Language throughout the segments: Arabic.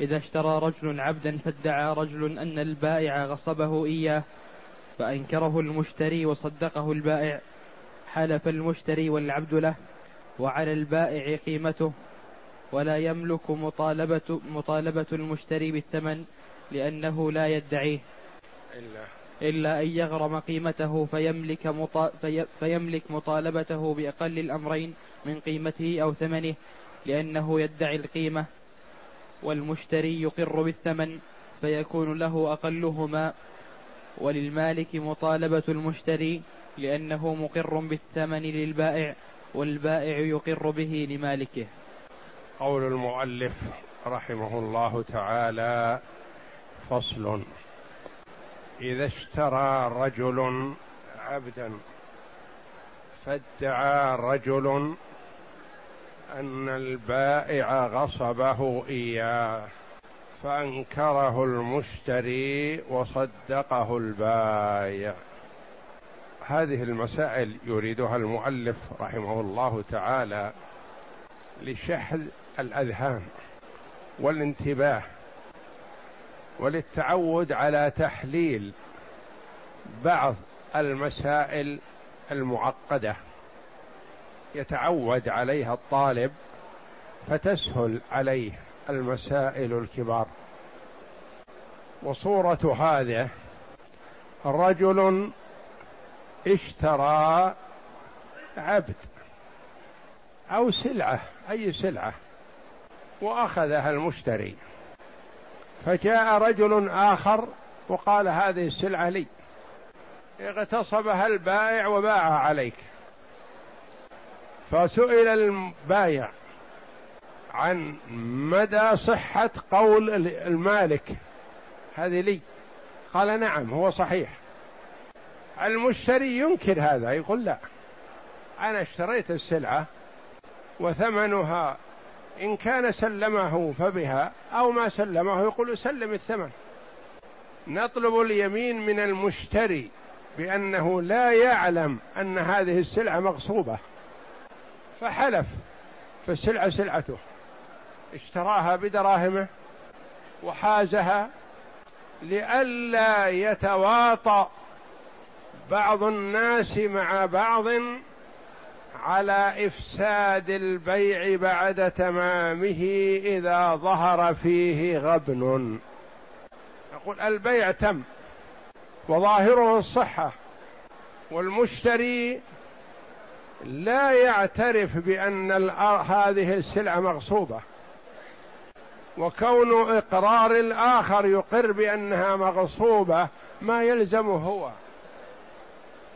إذا اشترى رجل عبدا فادعى رجل أن البائع غصبه إياه فأنكره المشتري وصدقه البائع. حلف المشتري والعبد له وعلى البائع قيمته. ولا يملك مطالبة, مطالبة المشتري بالثمن لأنه لا يدعيه. إلا إلا أن يغرم قيمته فيملك, مطا في فيملك مطالبته بأقل الأمرين من قيمته أو ثمنه لأنه يدعي القيمة. والمشتري يقر بالثمن فيكون له أقلهما. وللمالك مطالبة المشتري لأنه مقر بالثمن للبائع والبائع يقر به لمالكه. قول المؤلف رحمه الله تعالى فصل إذا اشترى رجل عبدا فادعى رجل أن البائع غصبه إياه فأنكره المشتري وصدقه البائع هذه المسائل يريدها المؤلف رحمه الله تعالى لشحذ الأذهان والانتباه وللتعود على تحليل بعض المسائل المعقدة. يتعود عليها الطالب فتسهل عليه المسائل الكبار. وصورة هذه رجل اشترى عبد أو سلعة أي سلعة وأخذها المشتري. فجاء رجل آخر وقال هذه السلعة لي. اغتصبها البائع وباعها عليك. فسئل البايع عن مدى صحة قول المالك. هذه لي. قال نعم هو صحيح. المشتري ينكر هذا يقول لا. أنا اشتريت السلعة وثمنها إن كان سلمه فبها أو ما سلمه يقول سلم الثمن. نطلب اليمين من المشتري بأنه لا يعلم أن هذه السلعة مغصوبة. فحلف فالسلعة سلعته. اشتراها بدراهمه وحازها لئلا يتواطأ بعض الناس مع بعض على إفساد البيع بعد تمامه إذا ظهر فيه غبن. يقول البيع تم وظاهره الصحة والمشتري لا يعترف بأن هذه السلعة مغصوبة. وكون إقرار الآخر يقر بأنها مغصوبة ما يلزم هو.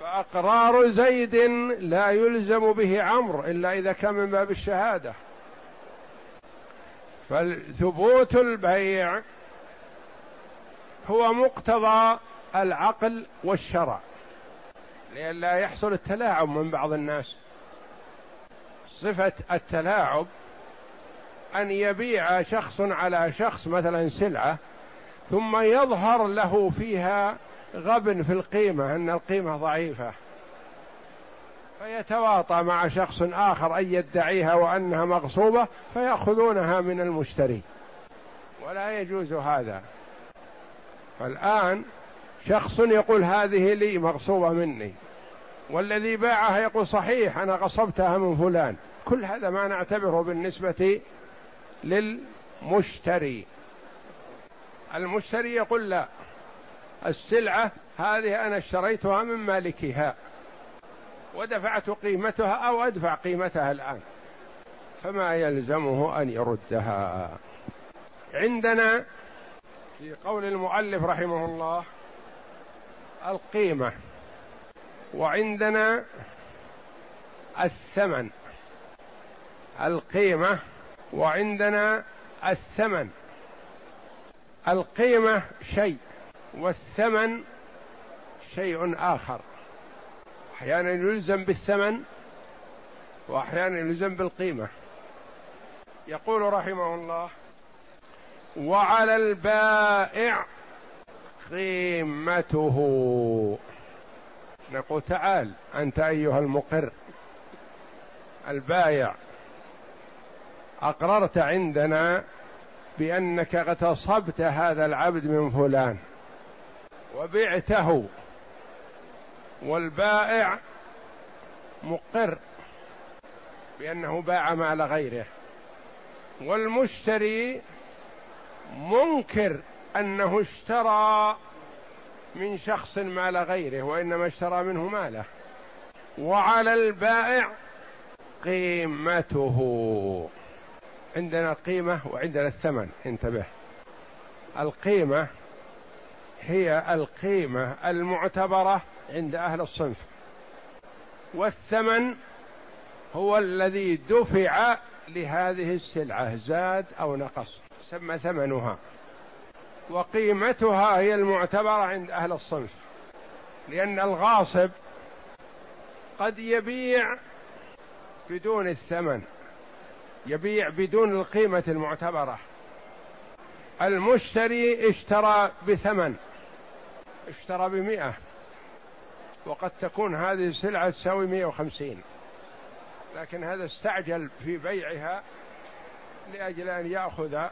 فأقرار زيد لا يلزم به عمرو إلا إذا كان من باب الشهادة. فثبوت البيع هو مقتضى العقل والشرع. لئلا يحصل التلاعب من بعض الناس. صفة التلاعب أن يبيع شخص على شخص مثلا سلعة ثم يظهر له فيها غبن في القيمة أن القيمة ضعيفة. فيتواطى مع شخص آخر أن يدعيها وأنها مغصوبة فيأخذونها من المشتري. ولا يجوز هذا. فالآن شخص يقول هذه لي مغصوبة مني والذي باعها يقول صحيح أنا غصبتها من فلان. كل هذا ما نعتبره بالنسبة للمشتري. المشتري يقول لا السلعة هذه أنا اشتريتها من مالكها ودفعت قيمتها أو أدفع قيمتها الآن فما يلزمه أن يردها. عندنا في قول المؤلف رحمه الله القيمة وعندنا الثمن القيمة وعندنا الثمن. القيمة شيء والثمن شيء آخر. أحيانا يلزم بالثمن وأحيانا يلزم بالقيمة. يقول رحمه الله وعلى البائع قيمته نقول تعال أنت أيها المقر. البايع. أقررت عندنا بأنك اغتصبت هذا العبد من فلان. وبعته. والبائع مقر بأنه باع مال غيره. والمشتري منكر. أنه اشترى من شخص مال غيره وإنما اشترى منه ماله. وعلى البائع قيمته. عندنا القيمة وعندنا الثمن انتبه. القيمة هي القيمة المعتبرة عند أهل الصنف. والثمن هو الذي دفع لهذه السلعة زاد أو نقص سمى ثمنها. وقيمتها هي المعتبرة عند أهل الصنف لأن الغاصب قد يبيع بدون الثمن يبيع بدون القيمة المعتبرة. المشتري اشترى بثمن اشترى بمئة وقد تكون هذه السلعة تساوي مئة وخمسين. لكن هذا استعجل في بيعها لأجل أن يأخذ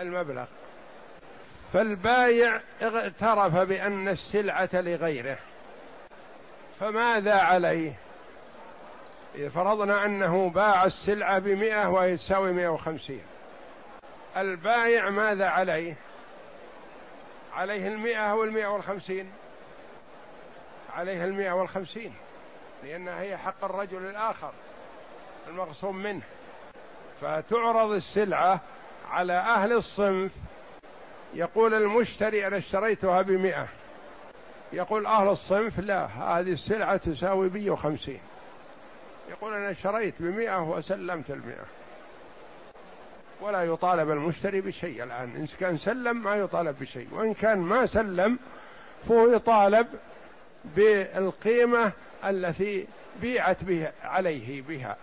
المبلغ. فالبايع اغترف بأن السلعة لغيره. فماذا عليه؟ إذا فرضنا أنه باع السلعة بمئة وهي تساوي مئة وخمسين. البايع ماذا عليه؟ عليه المئة أو المئة والخمسين. عليه المئة والخمسين لأنها هي حق الرجل الآخر المغصوم منه. فتعرض السلعة على أهل الصنف. يقول المشتري أنا اشتريتها بمئة. يقول أهل الصنف لا هذه السلعة تساوي مئة وخمسين. يقول أنا اشتريت بمئة وسلمت المئة. ولا يطالب المشتري بشيء الآن. إن كان سلم ما يطالب بشيء. وإن كان ما سلم فهو يطالب بالقيمة التي بيعت به عليه بها.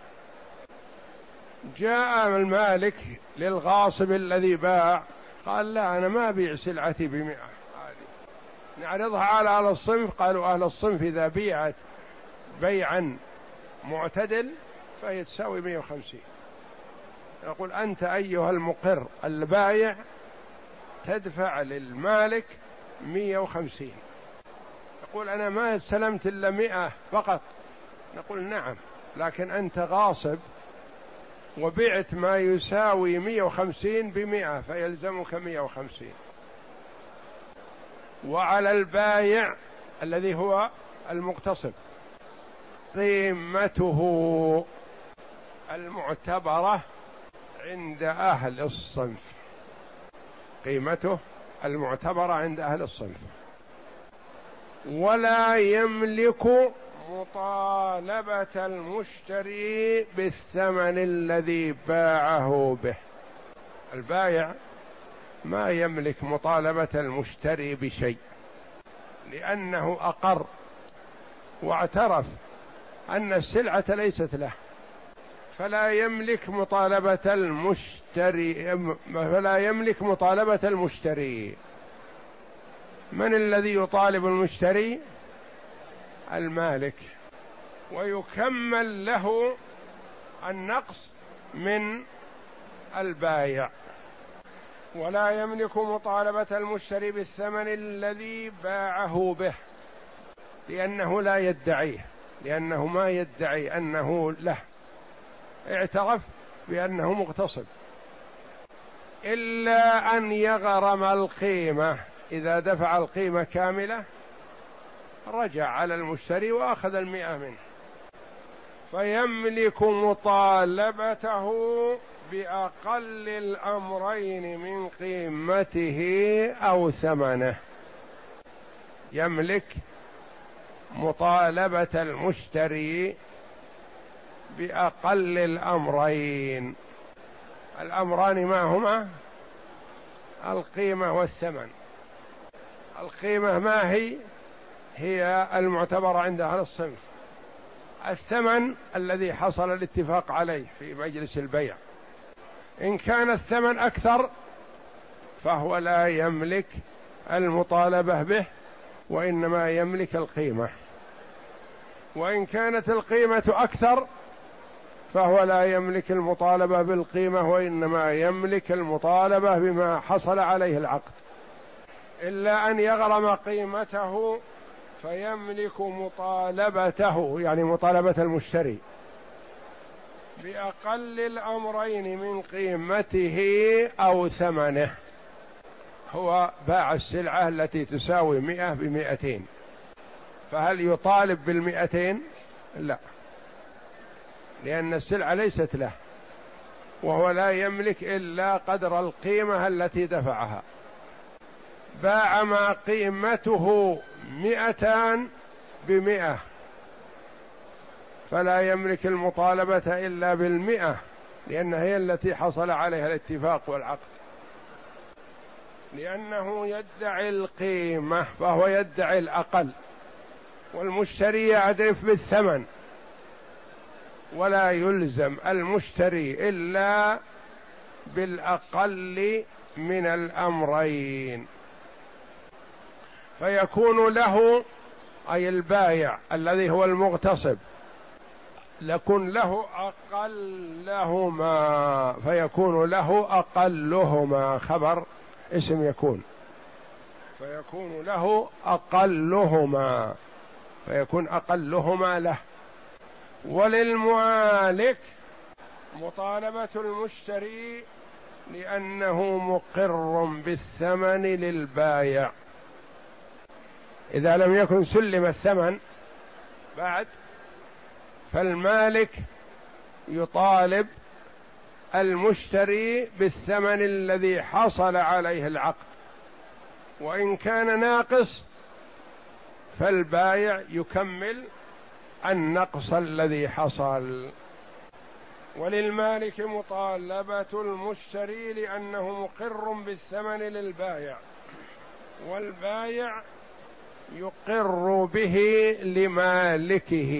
جاء المالك للغاصب الذي باع قال لا أنا ما أبيع سلعتي بمئة. نعرضها على أهل الصنف قالوا أهل الصنف إذا بيعت بيعا معتدل فهي تساوي 150 يقول أنت أيها المقر البايع تدفع للمالك 150 يقول أنا ما استلمت إلا 100 فقط. نقول نعم لكن أنت غاصب وبعت ما يساوي 150 بمئة فيلزمك 150 وعلى البايع الذي هو المقتصب قيمته المعتبرة عند أهل الصنف. قيمته المعتبرة عند أهل الصنف. ولا يملك مطالبة المشتري بالثمن الذي باعه به. البايع ما يملك مطالبة المشتري بشيء لأنه أقر واعترف أن السلعة ليست له. فلا يملك مطالبة المشتري فلا يملك مطالبة المشتري. من الذي يطالب المشتري؟ المالك ويكمل له النقص من البايع. ولا يملك مطالبة المشتري بالثمن الذي باعه به لأنه لا يدعيه لأنه ما يدعي أنه له. اعترف بأنه مغتصب. إلا أن يغرم القيمة إذا دفع القيمة كاملة رجع على المشتري وأخذ المئة منه. فيملك مطالبته بأقل الأمرين من قيمته أو ثمنه. يملك مطالبة المشتري بأقل الأمرين. الأمران ما هما؟ القيمة والثمن. القيمة ما هي؟ هي المعتبرة عند أهل الصنف. الثمن الذي حصل الاتفاق عليه في مجلس البيع. إن كان الثمن أكثر فهو لا يملك المطالبة به وإنما يملك القيمة. وإن كانت القيمة أكثر فهو لا يملك المطالبة بالقيمة وإنما يملك المطالبة بما حصل عليه العقد. إلا أن يغرم قيمته فيملك مطالبته يعني مطالبة المشتري بأقل الأمرين من قيمته أو ثمنه. هو باع السلعة التي تساوي مئة بمئتين. فهل يطالب بالمئتين؟ لا. لأن السلعة ليست له وهو لا يملك إلا قدر القيمة التي دفعها. باع ما قيمته مئتان بمئة. فلا يملك المطالبة إلا بالمئة لأنها هي التي حصل عليها الاتفاق والعقد. لأنه يدعي القيمة فهو يدعي الأقل. والمشتري يعرف بالثمن. ولا يلزم المشتري إلا بالأقل من الأمرين. فيكون له أي البايع الذي هو المغتصب لكن له أقلهما فيكون له أقلهما خبر اسم يكون. فيكون له أقلهما فيكون أقلهما له. وللمالك مطالبة المشتري لأنه مقر بالثمن للبايع. إذا لم يكن سلم الثمن بعد فالمالك يطالب المشتري بالثمن الذي حصل عليه العقد. وإن كان ناقص فالبايع يكمل النقص الذي حصل. وللمالك مطالبة المشتري لأنه مقر بالثمن للبايع والبايع يقر به لمالكه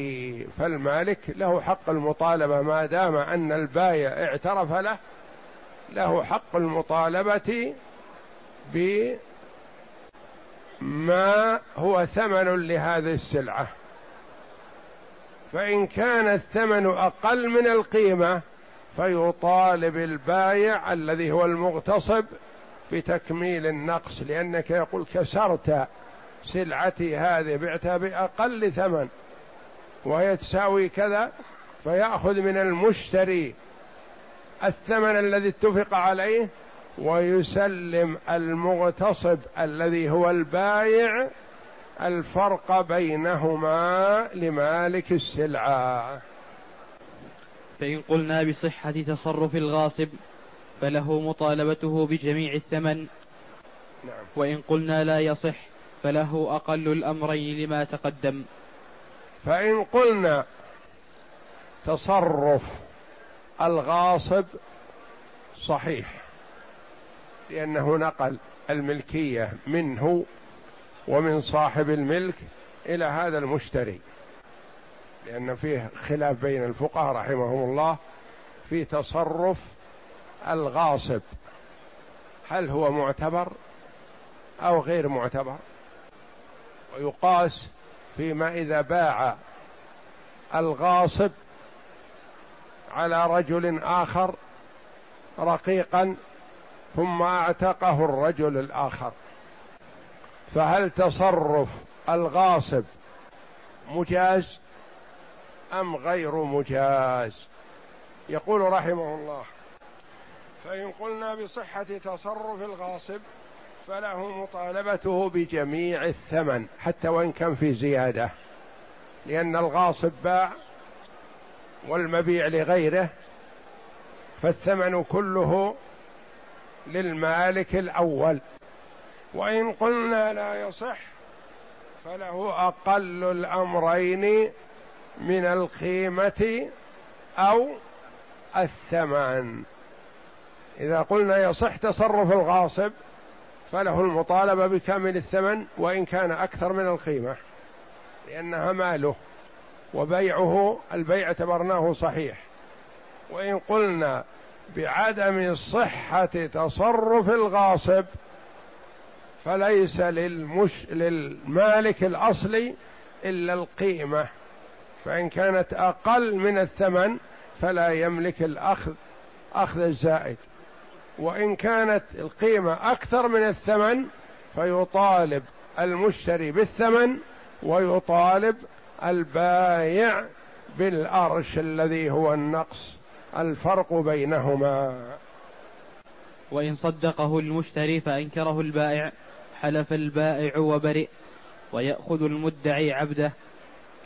فالمالك له حق المطالبة ما دام أن البايع اعترف له له حق المطالبة بما هو ثمن لهذه السلعة. فإن كان الثمن أقل من القيمة فيطالب البايع الذي هو المغتصب بتكميل النقص لأنك يقول كسرت سلعتي هذه بعتها بأقل ثمن. وهي تساوي كذا فيأخذ من المشتري الثمن الذي اتفق عليه ويسلم المغتصب الذي هو البايع الفرق بينهما لمالك السلعة. فإن قلنا بصحة تصرف الغاصب فله مطالبته بجميع الثمن. نعم. وإن قلنا لا يصح فله أقل الأمرين لما تقدم. فإن قلنا تصرف الغاصب صحيح لأنه نقل الملكية منه ومن صاحب الملك إلى هذا المشتري لأن فيه خلاف بين الفقهاء رحمهم الله في تصرف الغاصب هل هو معتبر أو غير معتبر؟ ويقاس فيما إذا باع الغاصب على رجل آخر رقيقا ثم اعتقه الرجل الآخر. فهل تصرف الغاصب مجاز أم غير مجاز؟ يقول رحمه الله فإن قلنا بصحة تصرف الغاصب فله مطالبته بجميع الثمن حتى وإن كان في زيادة. لأن الغاصب باع والمبيع لغيره فالثمن كله للمالك الأول. وإن قلنا لا يصح فله أقل الأمرين من القيمه أو الثمن. إذا قلنا يصح تصرف الغاصب فله المطالبة بكامل الثمن وإن كان أكثر من القيمة لأنها ماله وبيعه البيع اعتبرناه صحيح. وإن قلنا بعدم صحة تصرف الغاصب فليس للمش للمالك الأصلي إلا القيمة. فإن كانت أقل من الثمن فلا يملك الأخذ أخذ الزائد. وإن كانت القيمة أكثر من الثمن فيطالب المشتري بالثمن ويطالب البايع بالأرش الذي هو النقص الفرق بينهما. وإن صدقه المشتري فأنكره البائع حلف البائع وبرئ ويأخذ المدعي عبده.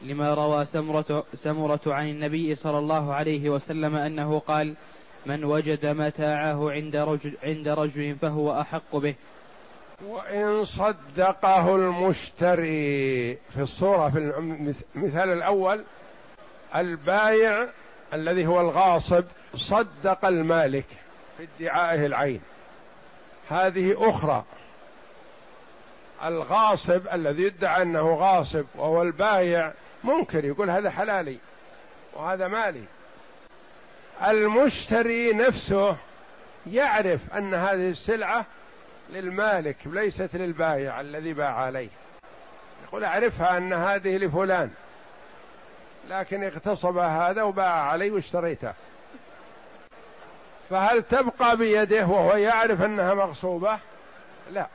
لما روى سمرة, سمرة عن النبي صلى الله عليه وسلم أنه قال من وجد متاعه عند رجل, عند رجل فهو أحق به. وإن صدقه المشتري في الصورة في المثال الأول البايع الذي هو الغاصب صدق المالك في ادعائه العين. هذه أخرى. الغاصب الذي يدعى أنه غاصب وهو البايع منكر يقول هذا حلالي وهذا مالي. المشتري نفسه يعرف أن هذه السلعة للمالك ليست للبايع الذي باع عليه. يقول أعرفها أن هذه لفلان لكن اغتصب هذا وباع علي واشتريته. فهل تبقى بيده وهو يعرف أنها مغصوبة؟ لا.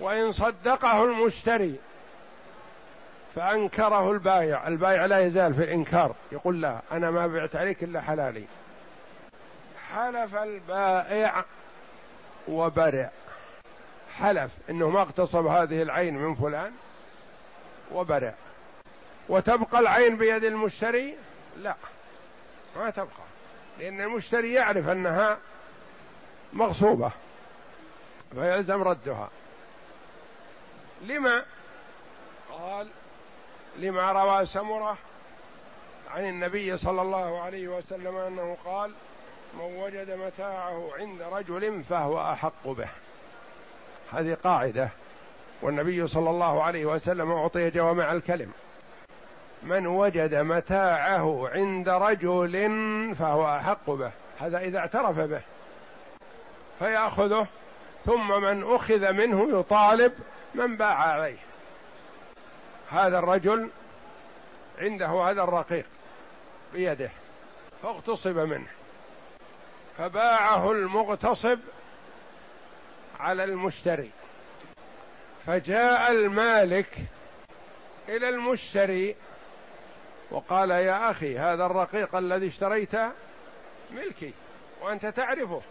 وإن صدقه المشتري فأنكره البايع. البايع لا يزال في الإنكار. يقول لا أنا ما بعت عليك إلا حلالي. حلف البائع وبرع. حلف إنه ما اغتصب هذه العين من فلان وبرع. وتبقى العين بيد المشتري؟ لا ما تبقى. لأن المشتري يعرف أنها مغصوبة فيلزم ردها. لما؟ قال لما روى سمرة عن النبي صلى الله عليه وسلم أنه قال من وجد متاعه عند رجل فهو أحق به. هذه قاعدة والنبي صلى الله عليه وسلم أعطي جوامع الكلم. من وجد متاعه عند رجل فهو أحق به. هذا إذا اعترف به. فيأخذه ثم من أخذ منه يطالب من باع عليه. هذا الرجل عنده هذا الرقيق بيده فاغتصب منه فباعه المغتصب على المشتري فجاء المالك إلى المشتري وقال يا أخي هذا الرقيق الذي اشتريته ملكي وأنت تعرفه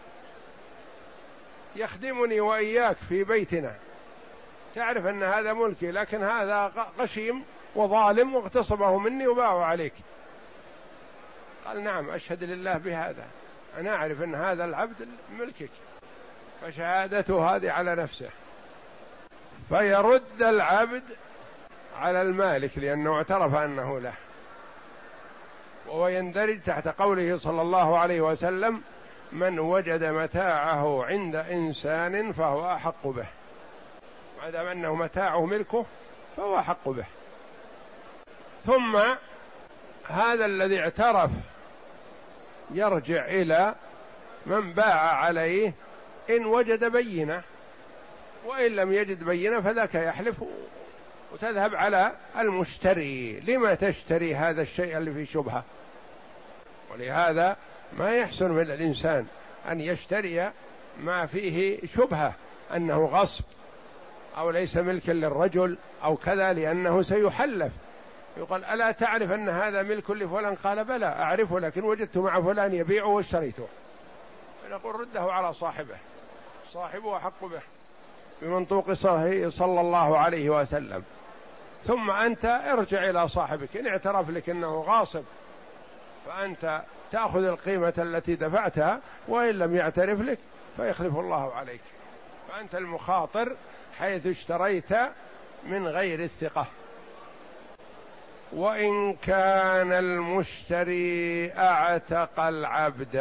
يخدمني وإياك في بيتنا. تعرف أن هذا ملكي لكن هذا غشيم وظالم واغتصبه مني وباعه عليك. قال نعم أشهد لله بهذا. أنا أعرف أن هذا العبد ملكك. فشهادته هذه على نفسه. فيرد العبد على المالك لأنه اعترف أنه له. وهو يندرج تحت قوله صلى الله عليه وسلم من وجد متاعه عند إنسان فهو أحق به. ما دام أنه متاعه ملكه فهو احق به. ثم هذا الذي اعترف يرجع إلى من باع عليه إن وجد بينة وإن لم يجد بينة فذاك يحلف وتذهب على المشتري. لما تشتري هذا الشيء اللي فيه شبهة؟ ولهذا ما يحسن من الإنسان أن يشتري ما فيه شبهة أنه غصب. أو ليس ملكا للرجل أو كذا لأنه سيحلف. يقال ألا تعرف أن هذا ملك لفلان؟ قال بلى أعرفه لكن وجدت مع فلان يبيعه واشتريته. فنقول رده على صاحبه. صاحبه احق به بمنطوق صلى الله عليه وسلم. ثم أنت ارجع إلى صاحبك. إن اعترف لك أنه غاصب فأنت تأخذ القيمة التي دفعتها وإن لم يعترف لك فيخلف الله عليك. فأنت المخاطر حيث اشتريت من غير الثقة. وإن كان المشتري أعتق العبد.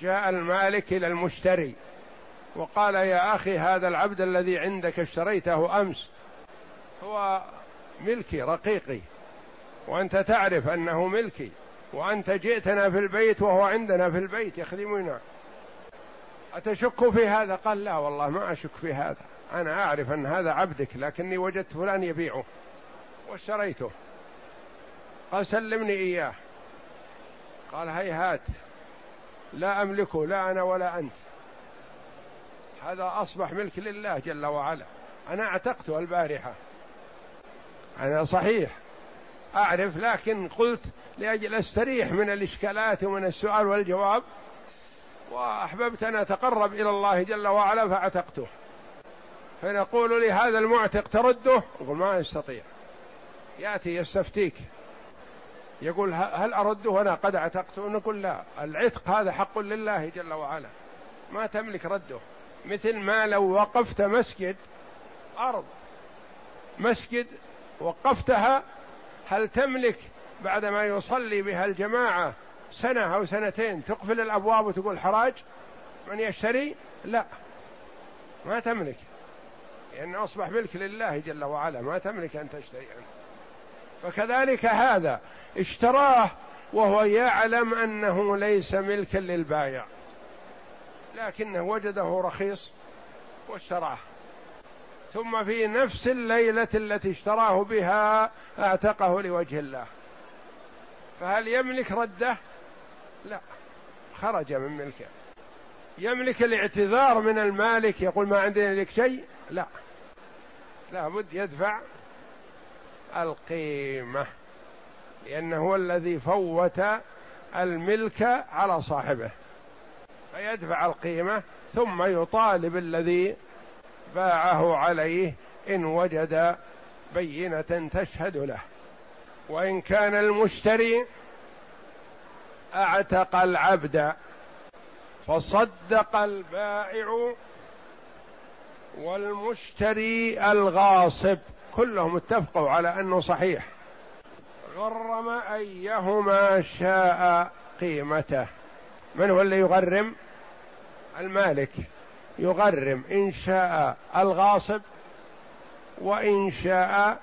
جاء المالك إلى المشتري وقال يا أخي هذا العبد الذي عندك اشتريته أمس هو ملكي رقيقي وأنت تعرف أنه ملكي وأنت جئتنا في البيت وهو عندنا في البيت يخدمنا. أتشك في هذا؟ قال لا والله ما أشك في هذا. أنا أعرف أن هذا عبدك لكني وجدت فلان يبيعه واشتريته. قال سلمني إياه. قال هيهات لا أملكه لا أنا ولا أنت. هذا أصبح ملك لله جل وعلا. أنا اعتقته البارحة. أنا صحيح. أعرف لكن قلت لأجل أستريح من الإشكالات ومن السؤال والجواب وأحببت أن أتقرب إلى الله جل وعلا فعتقته فنقول لهذا المعتق ترده؟ يقول ما يستطيع يأتي يستفتيك. يقول هل أرده؟ وأنا قد عتقته نقول لا. العتق هذا حق لله جل وعلا. ما تملك رده. مثل ما لو وقفت مسجد أرض مسجد وقفتها هل تملك بعدما يصلي بها الجماعة سنة أو سنتين تقفل الأبواب وتقول حراج من يشتري؟ لا. ما تملك. لأنه أصبح ملك لله جل وعلا ما تملك أن تشتري. فكذلك هذا اشتراه وهو يعلم أنه ليس ملكا للبايع. لكنه وجده رخيص واشتراه. ثم في نفس الليلة التي اشتراه بها أعتقه لوجه الله. فهل يملك رده؟ لا. خرج من ملكه. يملك الاعتذار من المالك يقول ما عندنا لك شيء؟ لا. لابد يدفع القيمة لأنه هو الذي فوت الملك على صاحبه. فيدفع القيمة ثم يطالب الذي باعه عليه إن وجد بينة تشهد له. وإن كان المشتري أعتق العبد فصدق البائع والمشتري الغاصب. كلهم اتفقوا على أنه صحيح. غرم أيهما شاء قيمته. من هو اللي يغرم؟ المالك. يغرم إن شاء الغاصب وإن شاء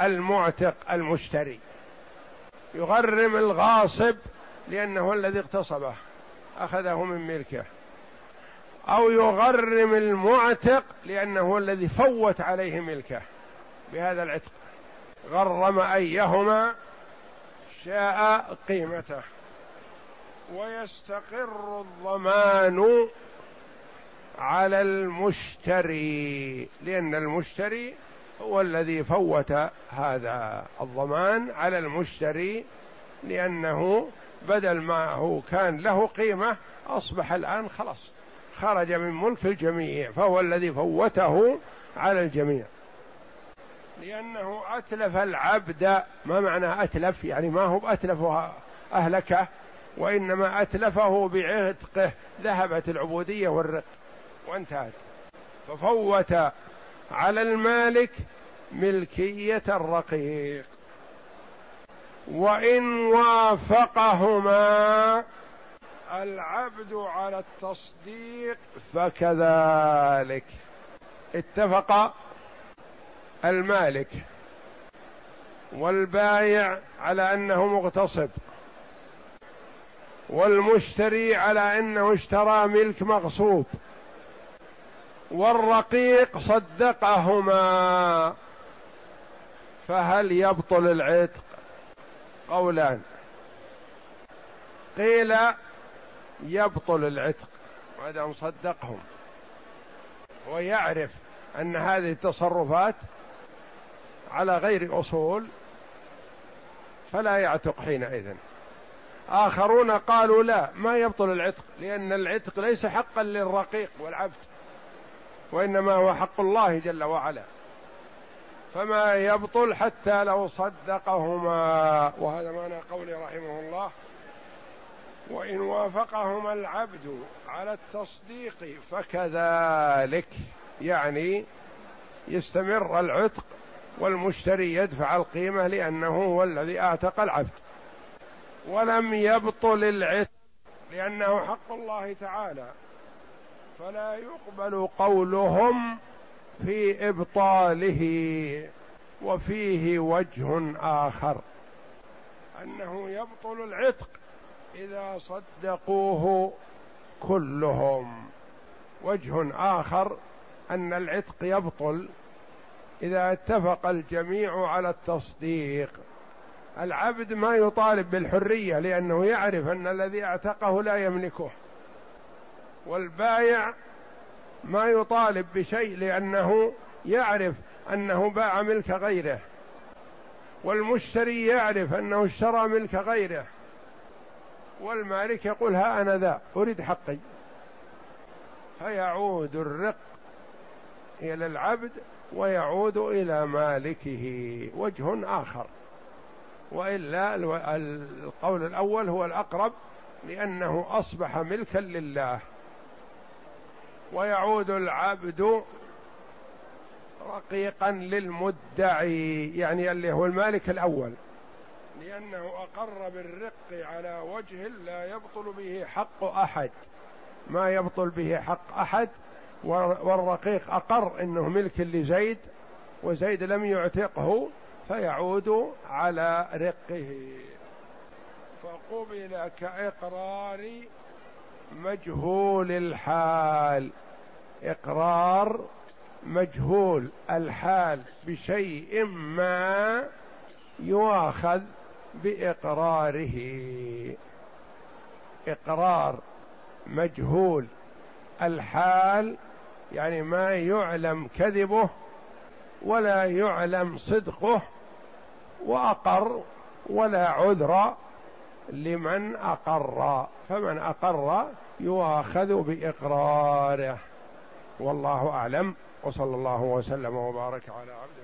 المعتق المشتري. يغرم الغاصب لأنه الذي اغتصبه أخذه من ملكه. أو يغرم المعتق لأنه الذي فوت عليه ملكه. بهذا العتق. غرم أيهما شاء قيمته. ويستقر الضمان على المشتري لأن المشتري هو الذي فوت هذا الضمان على المشتري لأنه بدل ما هو كان له قيمة أصبح الآن خلاص خرج من ملك الجميع فهو الذي فوته على الجميع. لأنه أتلف العبد. ما معنى أتلف؟ يعني ما هو أتلفها أهلكه وإنما أتلفه بعتقه. ذهبت العبودية والرق وانتهت. ففوت على المالك ملكية الرقيق. وإن وافقهما العبد على التصديق فكذلك. اتفق المالك والبايع على أنه مغتصب والمشتري على أنه اشترى ملك مغصوب. والرقيق صدقهما فهل يبطل العتق؟ قولان. قيل يبطل العتق ما دام صدقهم. ويعرف أن هذه التصرفات على غير أصول فلا يعتق حينئذ. آخرون قالوا لا ما يبطل العتق لأن العتق ليس حقا للرقيق والعبد. وإنما هو حق الله جل وعلا. فما يبطل حتى لو صدقهما. وهذا معنى قوله رحمه الله وإن وافقهما العبد على التصديق فكذلك يعني يستمر العتق والمشتري يدفع القيمة لأنه هو الذي أعتق العبد. ولم يبطل العتق لأنه حق الله تعالى. فلا يقبل قولهم في إبطاله وفيه وجه آخر أنه يبطل العتق إذا صدقوه كلهم. وجه آخر أن العتق يبطل إذا اتفق الجميع على التصديق. العبد ما يطالب بالحرية لأنه يعرف أن الذي أعتقه لا يملكه. والبايع ما يطالب بشيء لأنه يعرف أنه باع ملك غيره والمشتري يعرف أنه اشترى ملك غيره والمالك يقول ها أنا ذا أريد حقي. فيعود الرق إلى العبد ويعود إلى مالكه. وجه آخر. وإلا القول الأول هو الأقرب لأنه أصبح ملكا لله. ويعود العبد رقيقا للمدعي يعني اللي هو المالك الأول. لأنه أقر بالرق على وجه لا يبطل به حق أحد. ما يبطل به حق أحد والرقيق أقر إنه ملك لزيد وزيد لم يعتقه فيعود على رقه. فقبل كإقرار مجهول الحال. إقرار مجهول الحال بشيء ما يؤاخذ بإقراره. إقرار مجهول الحال يعني ما يعلم كذبه ولا يعلم صدقه وأقر ولا عذر لمن أقر. فمن أقر يؤاخذ بإقراره. والله أعلم وصلى الله وسلم وبارك على عبده